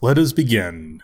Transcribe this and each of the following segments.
Let us begin.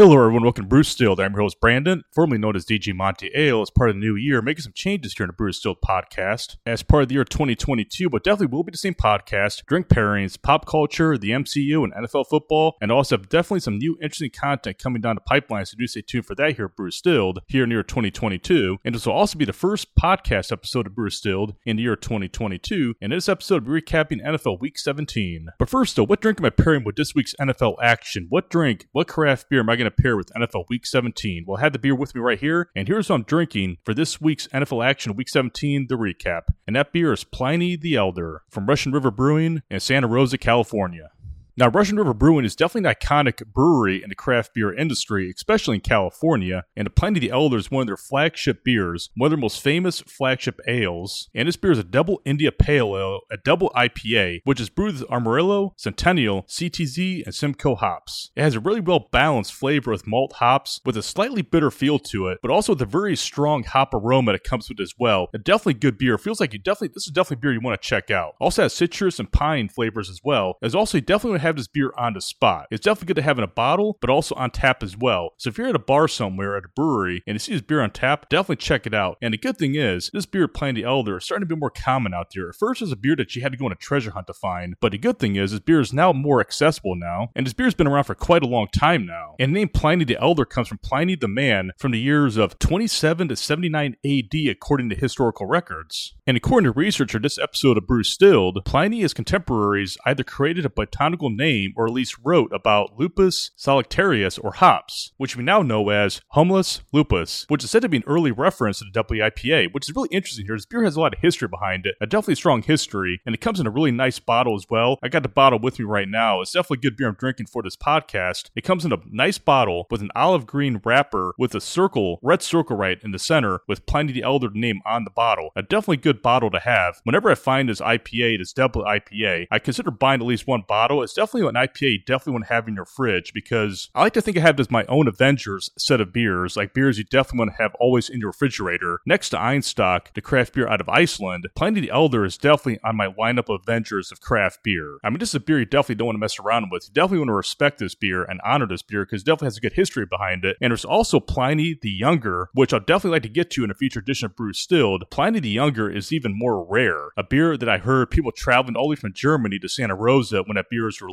Hello, everyone. Welcome to Brew Distilled. I'm your host, Brandon, formerly known as DG Monte Ale. As part of the new year, making some changes here in the Brew Distilled podcast. As part of the year 2022, but definitely will be the same podcast. Drink pairings, pop culture, the MCU, and NFL football, and also have definitely some new interesting content coming down the pipeline. So do stay tuned for that here at Brew Distilled here year 2022. And this will also be the first podcast episode of Brew Distilled in the year 2022. And this episode, we'll be recapping NFL Week 17. But first, though, what drink am I pairing with this week's NFL action? What drink, what craft beer am I going to to pair with NFL Week 17. Well, I have the beer with me right here, and here's what I'm drinking for this week's NFL action Week 17, the recap. And that beer is Pliny the Elder from Russian River Brewing in Santa Rosa, California. Now, Russian River Brewing is definitely an iconic brewery in the craft beer industry, especially in California, and the Pliny the Elder is one of their flagship beers, one of their most famous flagship ales. And this beer is a double India Pale Ale, a double IPA, which is brewed with Amarillo, Centennial, CTZ, and Simcoe hops. It has a really well balanced flavor with malt hops, with a slightly bitter feel to it, but also with a very strong hop aroma that comes with it as well. A definitely good beer. It Feels like you definitely this is definitely beer you want to check out. Also has citrus and pine flavors as well. As also definitely to have this beer on the spot. It's definitely good to have in a bottle, but also on tap as well. So if you're at a bar somewhere at a brewery and you see this beer on tap, definitely check it out. And the good thing is, this beer, Pliny the Elder, is starting to be more common out there. At first, it was a beer that you had to go on a treasure hunt to find, but the good thing is, this beer is now more accessible now, and this beer's been around for quite a long time now. And the name Pliny the Elder comes from Pliny the Man from the years of 27 to 79 AD, according to historical records. And according to researcher, this episode of Brew Distilled, Pliny his contemporaries either created a botanical name or at least wrote about lupus salictarius or hops, which we now know as Humulus lupus, which is said to be an early reference to the WIPA, which is really interesting here. This beer has a lot of history behind it, a definitely strong history, and it comes in a really nice bottle as well. I got the bottle with me right now. It's definitely good beer I'm drinking for this podcast. It comes in a nice bottle with an olive green wrapper with a circle, red circle right in the center with Pliny the Elder name on the bottle. A definitely good bottle to have. Whenever I find this IPA, this double IPA, I consider buying at least one bottle. It's definitely an IPA you definitely want to have in your fridge because I like to think I have as my own Avengers set of beers, like beers you definitely want to have always in your refrigerator. Next to Einstök, the craft beer out of Iceland, Pliny the Elder is definitely on my lineup of Avengers of craft beer. I mean, this is a beer you definitely don't want to mess around with. You definitely want to respect this beer and honor this beer because it definitely has a good history behind it. And there's also Pliny the Younger, which I'll definitely like to get to in a future edition of Brew Distilled. Pliny the Younger is even more rare. A beer that I heard people traveling all the way from Germany to Santa Rosa when that beer is released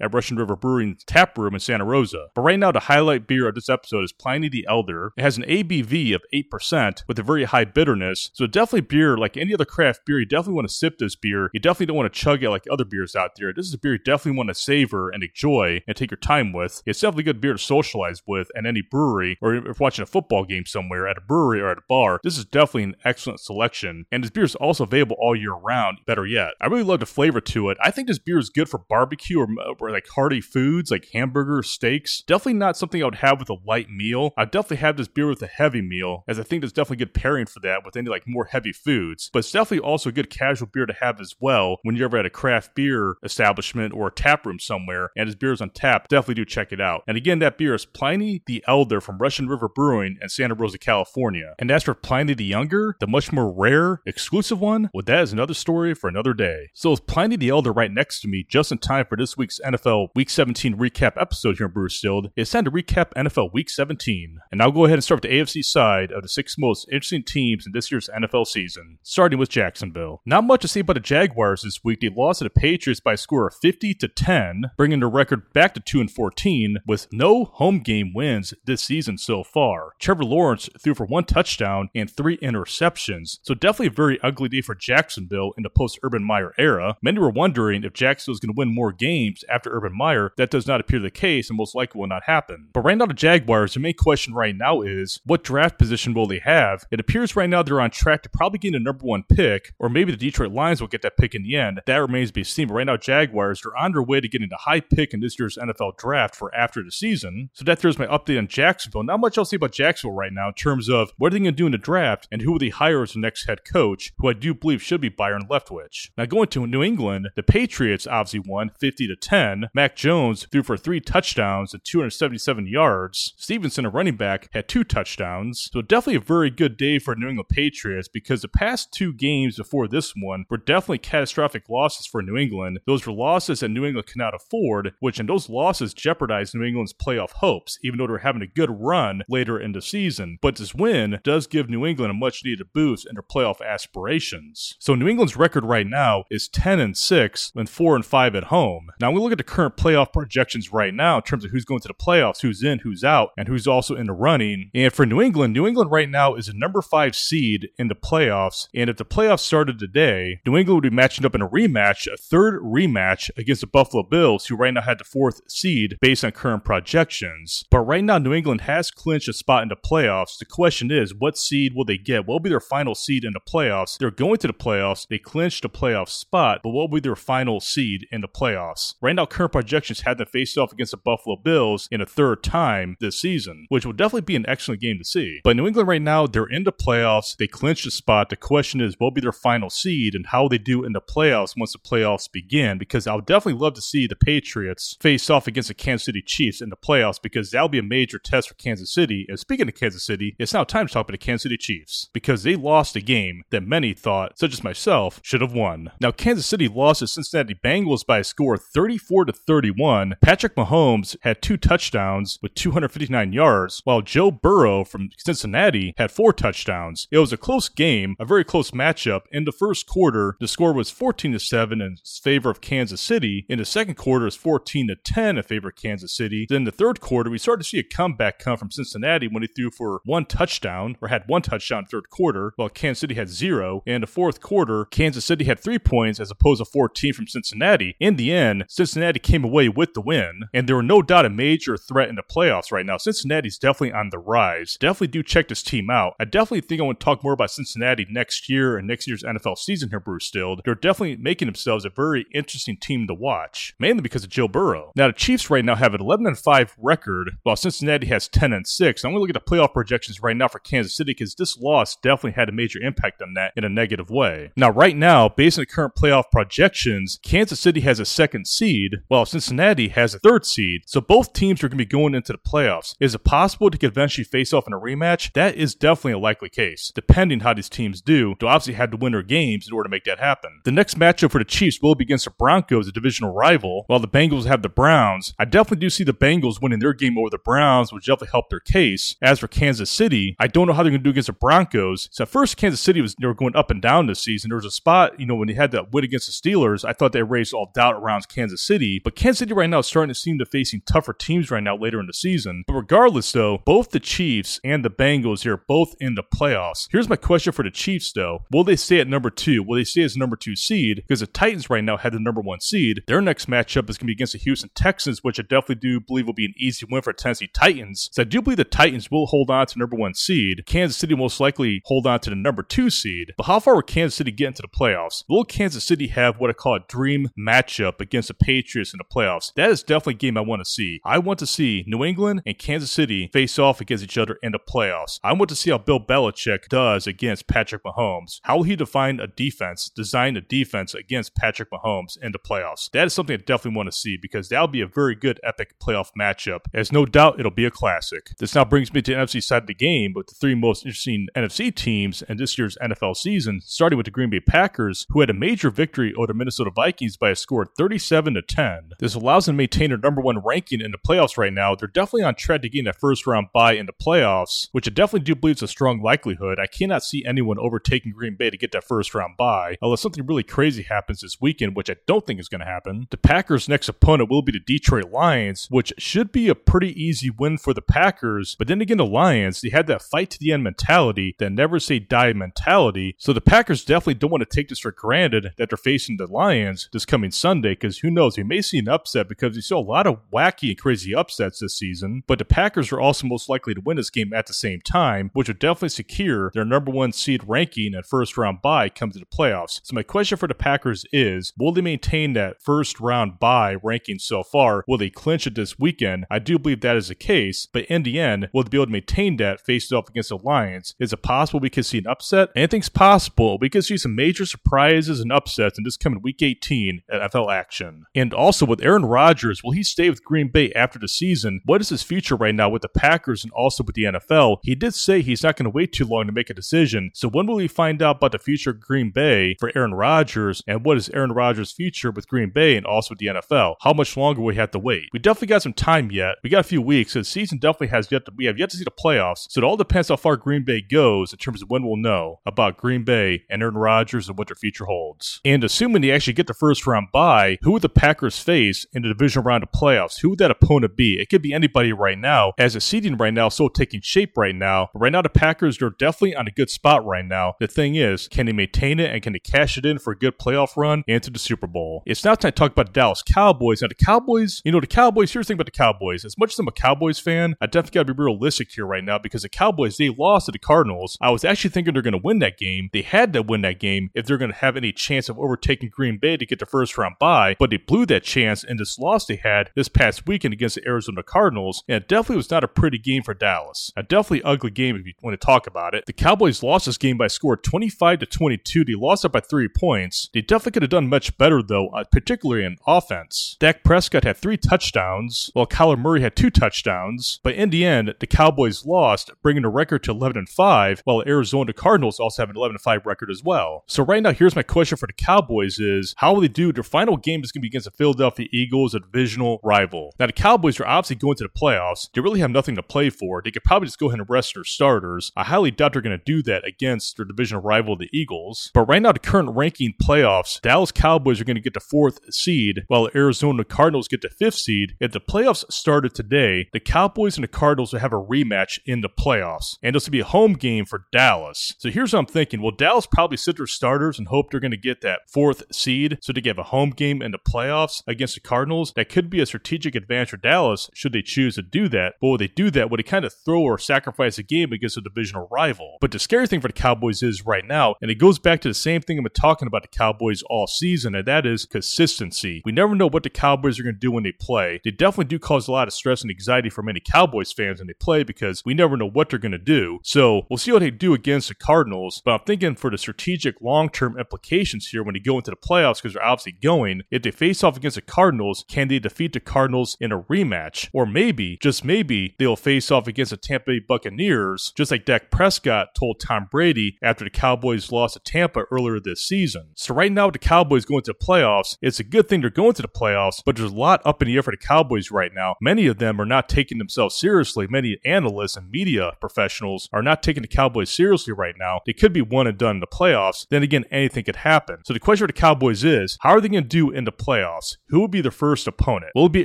at Russian River Brewing Tap Room in Santa Rosa. But right now, the highlight beer of this episode is Pliny the Elder. It has an ABV of 8% with a very high bitterness. So definitely beer, like any other craft beer, you definitely want to sip this beer. You definitely don't want to chug it like other beers out there. This is a beer you definitely want to savor and enjoy and take your time with. It's definitely good beer to socialize with at any brewery or if watching a football game somewhere at a brewery or at a bar. This is definitely an excellent selection. And this beer is also available all year round. Better yet, I really love the flavor to it. I think this beer is good for barbecue or, uh, or like hearty foods like hamburgers, steaks. Definitely not something I would have with a light meal. I'd definitely have this beer with a heavy meal, as I think there's definitely good pairing for that with any like more heavy foods. But it's definitely also a good casual beer to have as well when you're ever at a craft beer establishment or a tap room somewhere and his beer is on tap. Definitely do check it out. And again, that beer is Pliny the Elder from Russian River Brewing in Santa Rosa, California. And as for Pliny the Younger, the much more rare, exclusive one, well, that is another story for another day. So with Pliny the Elder right next to me, just in time for this week's NFL Week 17 recap episode here in Brew Distilled, it's time to recap NFL Week 17. And I'll go ahead and start with the AFC side of the six most interesting teams in this year's NFL season, starting with Jacksonville. Not much to say about the Jaguars this week. They lost to the Patriots by a score of 50 to 10, bringing the record back to 2 and 14 with no home game wins this season so far. Trevor Lawrence threw for one touchdown and three interceptions, so definitely a very ugly day for Jacksonville in the post Urban Meyer era. Many were wondering if Jacksonville was going to win more games after Urban Meyer. That does not appear the case and most likely will not happen. But right now, the Jaguars, the main question right now is what draft position will they have? It appears right now they're on track to probably get a number one pick, or maybe the Detroit Lions will get that pick in the end. That remains to be seen. But right now, Jaguars are on their way to getting the high pick in this year's NFL draft for after the season. So that there's my update on Jacksonville. Not much else to say about Jacksonville right now in terms of what are they going to do in the draft and who will they hire as the next head coach, who I do believe should be Byron Leftwich. Now going to New England, the Patriots obviously won 50 50 to 10. Mac Jones threw for three touchdowns and 277 yards. Stevenson, a running back, had two touchdowns. So definitely a very good day for New England Patriots because the past two games before this one were definitely catastrophic losses for New England. Those were losses that New England cannot afford, which in those losses jeopardized New England's playoff hopes, even though they're having a good run later in the season. But this win does give New England a much needed boost in their playoff aspirations. So New England's record right now is 10 and 6 and 4 and 5 at home. Now we look at the current playoff projections right now in terms of who's going to the playoffs, who's in, who's out, and who's also in the running. And for New England, New England right now is a number 5 seed in the playoffs, and if the playoffs started today, New England would be matching up in a rematch, a third rematch against the Buffalo Bills, who right now had the fourth seed based on current projections. But right now, New England has clinched a spot in the playoffs. The question is, what seed will they get? What will be their final seed in the playoffs? They're going to the playoffs. They clinched the playoff spot, but what will be their final seed in the playoffs? Right now, current projections had them face off against the Buffalo Bills in a third time this season, which will definitely be an excellent game to see. But New England right now, they're in the playoffs. They clinched the spot. The question is, what will be their final seed and how they do in the playoffs once the playoffs begin? Because I would definitely love to see the Patriots face off against the Kansas City Chiefs in the playoffs because that'll be a major test for Kansas City. And speaking of Kansas City, it's now time to talk about the Kansas City Chiefs because they lost a game that many thought, such as myself, should have won. Now, Kansas City lost to Cincinnati Bengals by a score of 34 to 31. Patrick Mahomes had two touchdowns with 259 yards, while Joe Burrow from Cincinnati had four touchdowns. It was a close game, a very close matchup. In the first quarter, the score was 14 to 7 in favor of Kansas City. In the second quarter, it was 14 to 10 in favor of Kansas City. Then the third quarter, we started to see a comeback come from Cincinnati when he threw for one touchdown, or had one touchdown third quarter, while Kansas City had zero. And the fourth quarter, Kansas City had three points as opposed to 14 from Cincinnati. In the end, Cincinnati came away with the win, and there were no doubt a major threat in the playoffs right now. Cincinnati's definitely on the rise. Definitely do check this team out. I definitely think I want to talk more about Cincinnati next year and next year's NFL season here, Brew Distilled. They're definitely making themselves a very interesting team to watch, mainly because of Joe Burrow. Now, the Chiefs right now have an 11 and 5 record, while Cincinnati has 10 and 6. I'm going to look at the playoff projections right now for Kansas City because this loss definitely had a major impact on that in a negative way. Now, right now, based on the current playoff projections, Kansas City has a second seed, while Cincinnati has a third seed. So both teams are going to be going into the playoffs. Is it possible to eventually face off in a rematch? That is definitely a likely case, depending how these teams do. They obviously had to win their games in order to make that happen. The next matchup for the Chiefs will be against the Broncos, a divisional rival, while the Bengals have the Browns. I definitely do see the Bengals winning their game over the Browns, which definitely help their case. As for Kansas City, I don't know how they're going to do against the Broncos. So at first, Kansas City was they were going up and down this season. There was a spot, you know, when they had that win against the Steelers, I thought they raised all doubt around Kansas City. But Kansas City right now is starting to seem to facing tougher teams right now later in the season. But regardless, though, both the Chiefs and the Bengals here are both in the playoffs. Here's my question for the Chiefs, though: Will they stay at number two? Will they stay as number two seed? Because the Titans right now had the number one seed. Their next matchup is going to be against the Houston Texans, which I definitely do believe will be an easy win for Tennessee Titans. So I do believe the Titans will hold on to number one seed. Kansas City most likely hold on to the number two seed. But how far will Kansas City get into the playoffs? Will Kansas City have what I call a dream matchup against the Patriots in the playoffs? That is definitely a game I want to see. I want to see New England and Kansas City face off against each other in the playoffs. I want to see how Bill Belichick does against Patrick Mahomes. How will he define a defense, design a defense against Patrick Mahomes in the playoffs? That is something I definitely want to see because that'll be a very good epic playoff matchup. As no doubt it'll be a classic. This now brings me to the NFC side of the game with the three most interesting NFC teams in this year's NFL season, starting with the Green Bay Packers, who had a major victory over the Minnesota Vikings by a score of 37 to 10. This allows them to maintain their number one ranking in the playoffs right now. They're definitely on track to gain that first round bye in the playoffs, which I definitely do believe is a strong likelihood. I cannot see anyone overtaking Green Bay to get that first round bye, unless something really crazy happens this weekend, which I don't think is going to happen. The Packers' next opponent will be the Detroit Lions, which should be a pretty easy win for the Packers. But then again, the Lions, they had that fight to the end mentality, that never say die mentality. So the Packers definitely don't want to take this for granted that they're facing the Lions this coming Sunday, because who knows, we may see an upset because we saw a lot of wacky and crazy upsets this season. But the Packers are also most likely to win this game at the same time, which would definitely secure their number one seed ranking and first round bye come to the playoffs. So my question for the Packers is, will they maintain that first round bye ranking so far? Will they clinch it this weekend? I do believe that is the case, but in the end, will they be able to maintain that faced off against the Lions? Is it possible we could see an upset? Anything's possible. We could see some major surprises and upsets in this coming week 18 at NFL Action. And also with Aaron Rodgers, will he stay with Green Bay after the season? What is his future right now with the Packers and also with the NFL? He did say he's not going to wait too long to make a decision. So when will we find out about the future of Green Bay for Aaron Rodgers and what is Aaron Rodgers' future with Green Bay and also with the NFL? How much longer will we have to wait? We definitely got some time yet. We got a few weeks. So the season definitely has yet to we have yet to see the playoffs. So it all depends how far Green Bay goes in terms of when we'll know about Green Bay and Aaron Rodgers and what their future holds. And assuming they actually get the first round bye, who would the Packers face in the division round of playoffs? Who would that opponent be? It could be anybody right now, as the seeding right now is still taking shape right now. But right now, the Packers are definitely on a good spot right now. The thing is, can they maintain it and can they cash it in for a good playoff run into the Super Bowl? It's not time to talk about the Dallas Cowboys. Now, the Cowboys, you know, the Cowboys, here's the thing about the Cowboys. As much as I'm a Cowboys fan, I definitely got to be realistic here right now because the Cowboys, they lost to the Cardinals. I was actually thinking they're going to win that game. They had to win that game if they're going to have any chance of overtaking Green Bay to get the first round bye, but they blew that chance in this loss they had this past weekend against the Arizona Cardinals, and it definitely was not a pretty game for Dallas. A definitely ugly game if you want to talk about it. The Cowboys lost this game by a score 25 to 22. They lost it by three points. They definitely could have done much better though, uh, particularly in offense. Dak Prescott had three touchdowns, while Kyler Murray had two touchdowns. But in the end, the Cowboys lost, bringing the record to 11 and 5, while Arizona Cardinals also have an 11 5 record as well. So right now, here's my question for the Cowboys: Is how will they do? Their final game going to be against the Philadelphia Eagles, a divisional rival. Now the Cowboys are obviously going to the playoffs. They really have nothing to play for. They could probably just go ahead and rest their starters. I highly doubt they're going to do that against their divisional rival, the Eagles. But right now, the current ranking playoffs, Dallas Cowboys are going to get the fourth seed, while Arizona Cardinals get the fifth seed. If the playoffs started today, the Cowboys and the Cardinals would have a rematch in the playoffs, and this will be a home game for Dallas. So here's what I'm thinking: Well, Dallas probably sit their starters and hope they're going to get that fourth seed, so they get a home game in the playoffs against the Cardinals. That could be a strategic advantage for Dallas should they choose to do that. But would they do that? Would it kind of throw or sacrifice a game against a divisional rival? But the scary thing for the Cowboys is right now, and it goes back to the same thing I've been talking about the Cowboys all season, and that is consistency. We never know what the Cowboys are going to do when they play. They definitely do cause a lot of stress and anxiety for many Cowboys fans when they play because we never know what they're going to do. So we'll see what they do against the Cardinals. But I'm thinking for the strategic long term implications here when they go into the playoffs, because they're obviously going, if they face off against the Cardinals, can they defeat the Cardinals in a rematch? Or maybe, just maybe, they'll face off against the Tampa Bay Buccaneers, just like Dak Prescott told Tom Brady after the Cowboys lost to Tampa earlier this season. So right now, the Cowboys going to the playoffs, it's a good thing they're going to the playoffs, but there's a lot up in the air for the Cowboys right now. Many of them are not taking themselves seriously. Many analysts and media professionals are not taking the Cowboys seriously right now. They could be one and done in the playoffs. Then again, anything could happen. So the question for the Cowboys is, how are they going to do in the playoffs? Who will be their first opponent? Will it be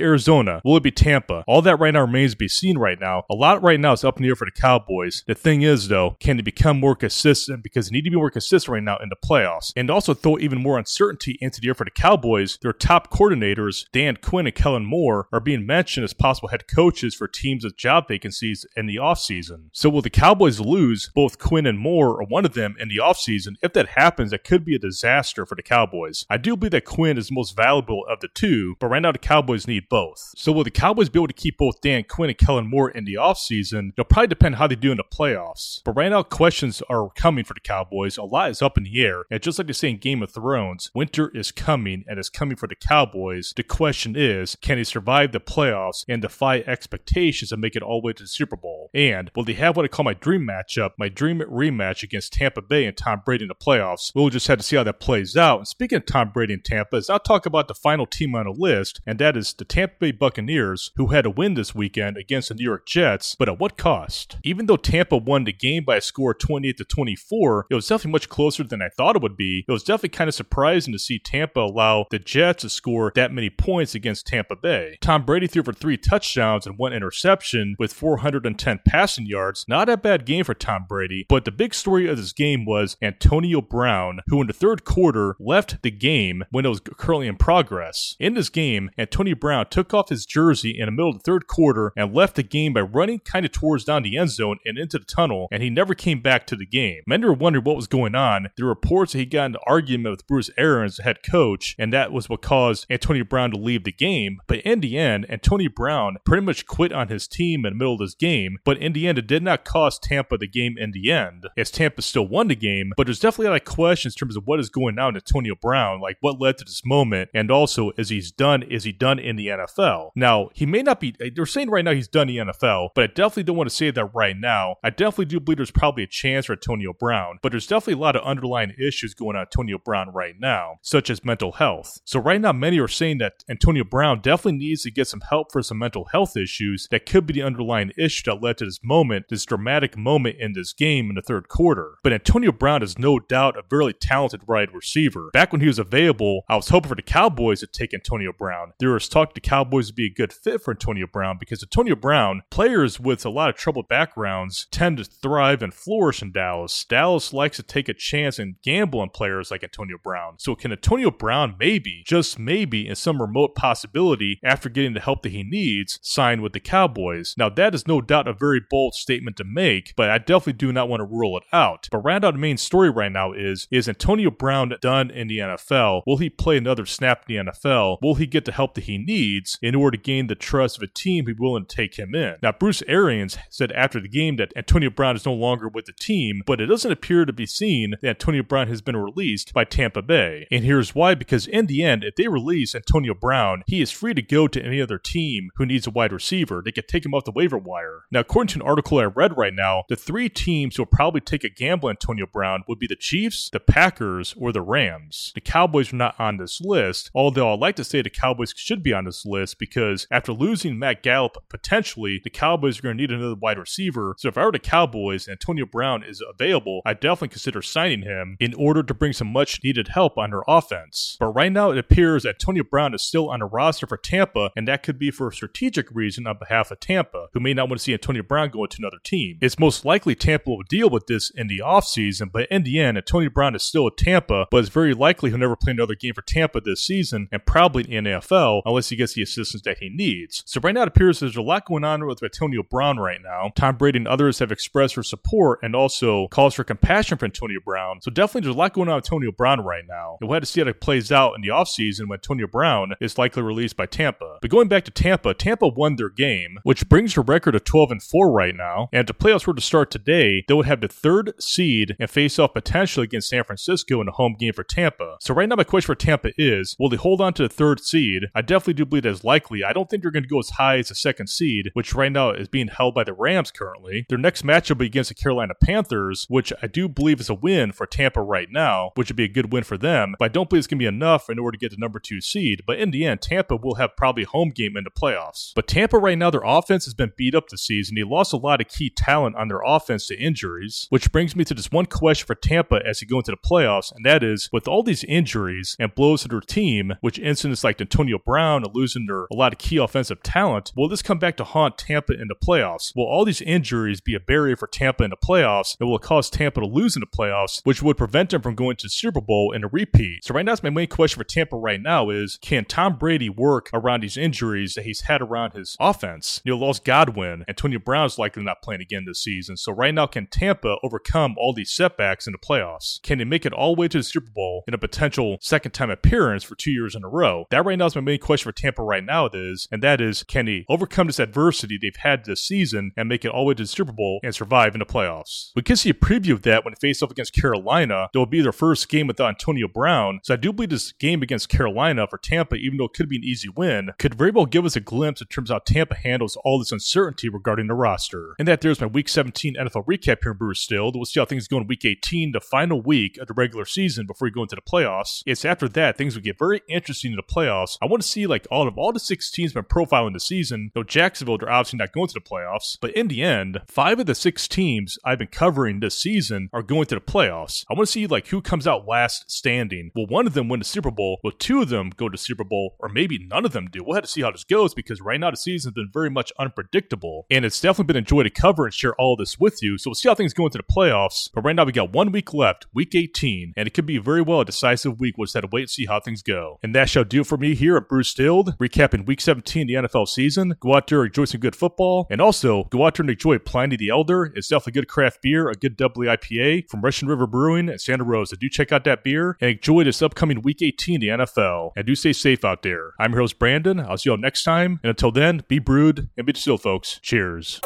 Arizona? Will it be Tampa? All that right now remains to be seen right now. A lot right now is up in the air for the Cowboys. The thing is, though, can they become more consistent? Because they need to be more consistent right now in the playoffs. And also throw even more uncertainty into the air for the Cowboys. Their top coordinators, Dan Quinn and Kellen Moore, are being mentioned as possible head coaches for teams with job vacancies in the offseason. So will the Cowboys lose both Quinn and Moore or one of them in the offseason? If that happens, that could be a disaster for the Cowboys. I do believe that Quinn is the most valuable of the two, but right now the Cowboys need both. So will the Cowboys be able to keep both Dan Quinn and Kellen Moore in the offseason? It'll probably depend how they do in the playoffs. But right now, questions are coming for the Cowboys. A lot is up in the air. And just like they say in Game of Thrones, winter is coming and it's coming for the Cowboys. The question is, can they survive the playoffs and defy expectations and make it all the way to the Super Bowl? And will they have what I call my dream matchup, my dream rematch against Tampa Bay and Tom Brady in the playoffs? We'll just have to see how that plays out. And speaking of Tom Brady and Tampa, is I'll talk about the final team on the list, and that is the Tampa Bay Buccaneers, who had a win this weekend against the New York Jets, but at what cost? Even though Tampa won the game by a score of 28 to 24, it was definitely much closer than I thought it would be. It was definitely kind of surprising to see Tampa allow the Jets to score that many points against Tampa Bay. Tom Brady threw for three touchdowns and one interception with 410 passing yards. Not a bad game for Tom Brady, but the big story of this game was Antonio Brown, who in the third quarter left the game when it was currently in progress. In this game, Antonio Brown took off his jersey in the middle of the third quarter and left the game by running kind of towards down the end zone and into the tunnel, and he never came back to the game. Many were wondering what was going on. There were reports that he got into argument with Bruce Arians, head coach, and that was what caused Antonio Brown to leave the game. But in the end, Antonio Brown pretty much quit on his team in the middle of this game. But in the end, it did not cost Tampa the game in the end, as Tampa still won the game. But there's definitely a lot of questions in terms of what is going on with Antonio Brown, like what led to this moment. And also, is he's done, is he done in the NFL? Now, he may not be, they're saying right now he's done the NFL, but I definitely don't want to say that right now. I definitely do believe there's probably a chance for Antonio Brown, but there's definitely a lot of underlying issues going on Antonio Brown right now, such as mental health. So right now, many are saying that Antonio Brown definitely needs to get some help for some mental health issues that could be the underlying issue that led to this moment, this dramatic moment in this game in the third quarter. But Antonio Brown is no doubt a very talented wide receiver. Back when he was available, I was hoping for the Cowboys to take Antonio Brown. There was talk the Cowboys would be a good fit for Antonio Brown because Antonio Brown, players with a lot of troubled backgrounds, tend to thrive and flourish in Dallas. Dallas likes to take a chance and gamble on players like Antonio Brown. So can Antonio Brown maybe, just maybe, in some remote possibility, after getting the help that he needs, sign with the Cowboys? Now that is no doubt a very bold statement to make, but I definitely do not want to rule it out. But round out the main story right now is is Antonio Brown done in the NFL? Will he play another snap in the NFL? Will he get the help that he needs in order to gain the trust of a team who's willing to take him in? Now Bruce Arians said after the game that Antonio Brown is no longer with the team, but it doesn't appear to be seen that Antonio Brown has been released by Tampa Bay. And here's why because in the end, if they release Antonio Brown, he is free to go to any other team who needs a wide receiver. They could take him off the waiver wire. Now, according to an article I read right now, the three teams who will probably take a gamble on Antonio Brown would be the Chiefs, the Packers, or the Rams. The Cowboys are not on this list, although I'd like to say the Cowboys should be on this list because after losing Matt Gallup, potentially, the Cowboys are going to need another wide receiver. So if I were the Cowboys and Antonio Brown is available, I'd definitely consider signing him in order to bring some much needed help on their offense. But right now, it appears that Antonio Brown is still on a roster for Tampa, and that could be for a strategic reason on behalf of Tampa, who may not want to see Antonio Brown go to another team. It's most likely Tampa will deal with this in the offseason, but in the end, Antonio Brown is still at Tampa, but it's very likely he'll never play another game for Tampa this season, and probably in NFL, unless he gets the assistance that he needs. So right now, it appears there's a lot going on with Antonio Brown right now. Tom Brady and others have expressed their support and also calls for compassion for Antonio Brown. So definitely there's a lot going on with Antonio Brown right now. And we'll have to see how it plays out in the offseason when Antonio Brown is likely released by Tampa. But going back to Tampa, Tampa won their game, which brings their record to 12 and 4 right now. And if the playoffs were to start today, they would have the third seed and face off potentially against San Francisco in a home game for Tampa. So right now my question for Tampa is, will they hold on to the third seed? I definitely do believe that is likely. I don't think they're going to go as high as the second seed, which right now is being held by the Rams currently. Their next matchup will be against the Carolina Panthers, which I do believe is a win for Tampa right now, which would be a good win for them. But I don't believe it's going to be enough in order to get the number two seed. But in the end, Tampa will have probably home game in the playoffs. But Tampa right now, their offense has been beat up this season. They lost a lot of key talent on their offense to injuries, which brings me to this one question for Tampa as they go into the playoffs, and that is with all these injuries and blows to their team, which incidents like Antonio Brown losing their a lot of key offensive talent, will this come back to haunt Tampa in the playoffs? Will all these injuries be a barrier for Tampa in the playoffs that will cause Tampa to lose in the playoffs, which would prevent them from going to the Super Bowl in a repeat? So right now, that's my main question for Tampa right now is can Tom Brady work around these injuries that he's had around his offense? You know, lost Godwin. Antonio Brown's likely not playing again this season. So right now, can Tampa overcome all these setbacks in the playoffs? Can they make it all the way to the Super Bowl in a potential second time appearance for two years in a row? That right now is my main question for Tampa right now, it is, and that is can he overcome this adversity they've had this season and make it all the way to the Super Bowl and survive in the playoffs? We can see a preview of that when they face off against Carolina. That will be their first game without Antonio Brown. So I do believe this game against Carolina for Tampa, even though it could be an easy win, could very well give us a glimpse in terms of how Tampa handles all this uncertainty regarding the roster. And that there's my Week 17 NFL recap here in Brew Distilled. We'll see how things go in Week 18, the final week of the regular season before we go into the playoffs. It's after that things will get very interesting in the playoffs. I want to see like all of all the six teams been profiling the season. Though Jacksonville, they're obviously not going to the playoffs, but in the end, five of the six teams I've been covering this season are going to the playoffs. I want to see like who comes out last standing. Will one of them win the Super Bowl? Will two of them go to Super Bowl? Or maybe none of them do. We'll have to see how this goes because right now the season's been very much unpredictable, and it's definitely been a joy to cover and share all this with you. So we'll see how things go into the playoffs. But right now we got one week left, week 18, and it could be very well a decisive week. We'll just have to wait and see how things go. And that shall do for me here at Brew Distilled, recapping week 17 the NFL season. Go out there, and enjoy some good football, and also go out there and enjoy Pliny the Elder. It's definitely good craft beer, a good double IPA from Russian River Brewing at Santa Rosa. Do check out that beer and enjoy this upcoming week 18 the NFL. And do stay safe out there. I'm your host, Brandon. I'll see you all next time. And until then, be brewed and be still, folks. Cheers.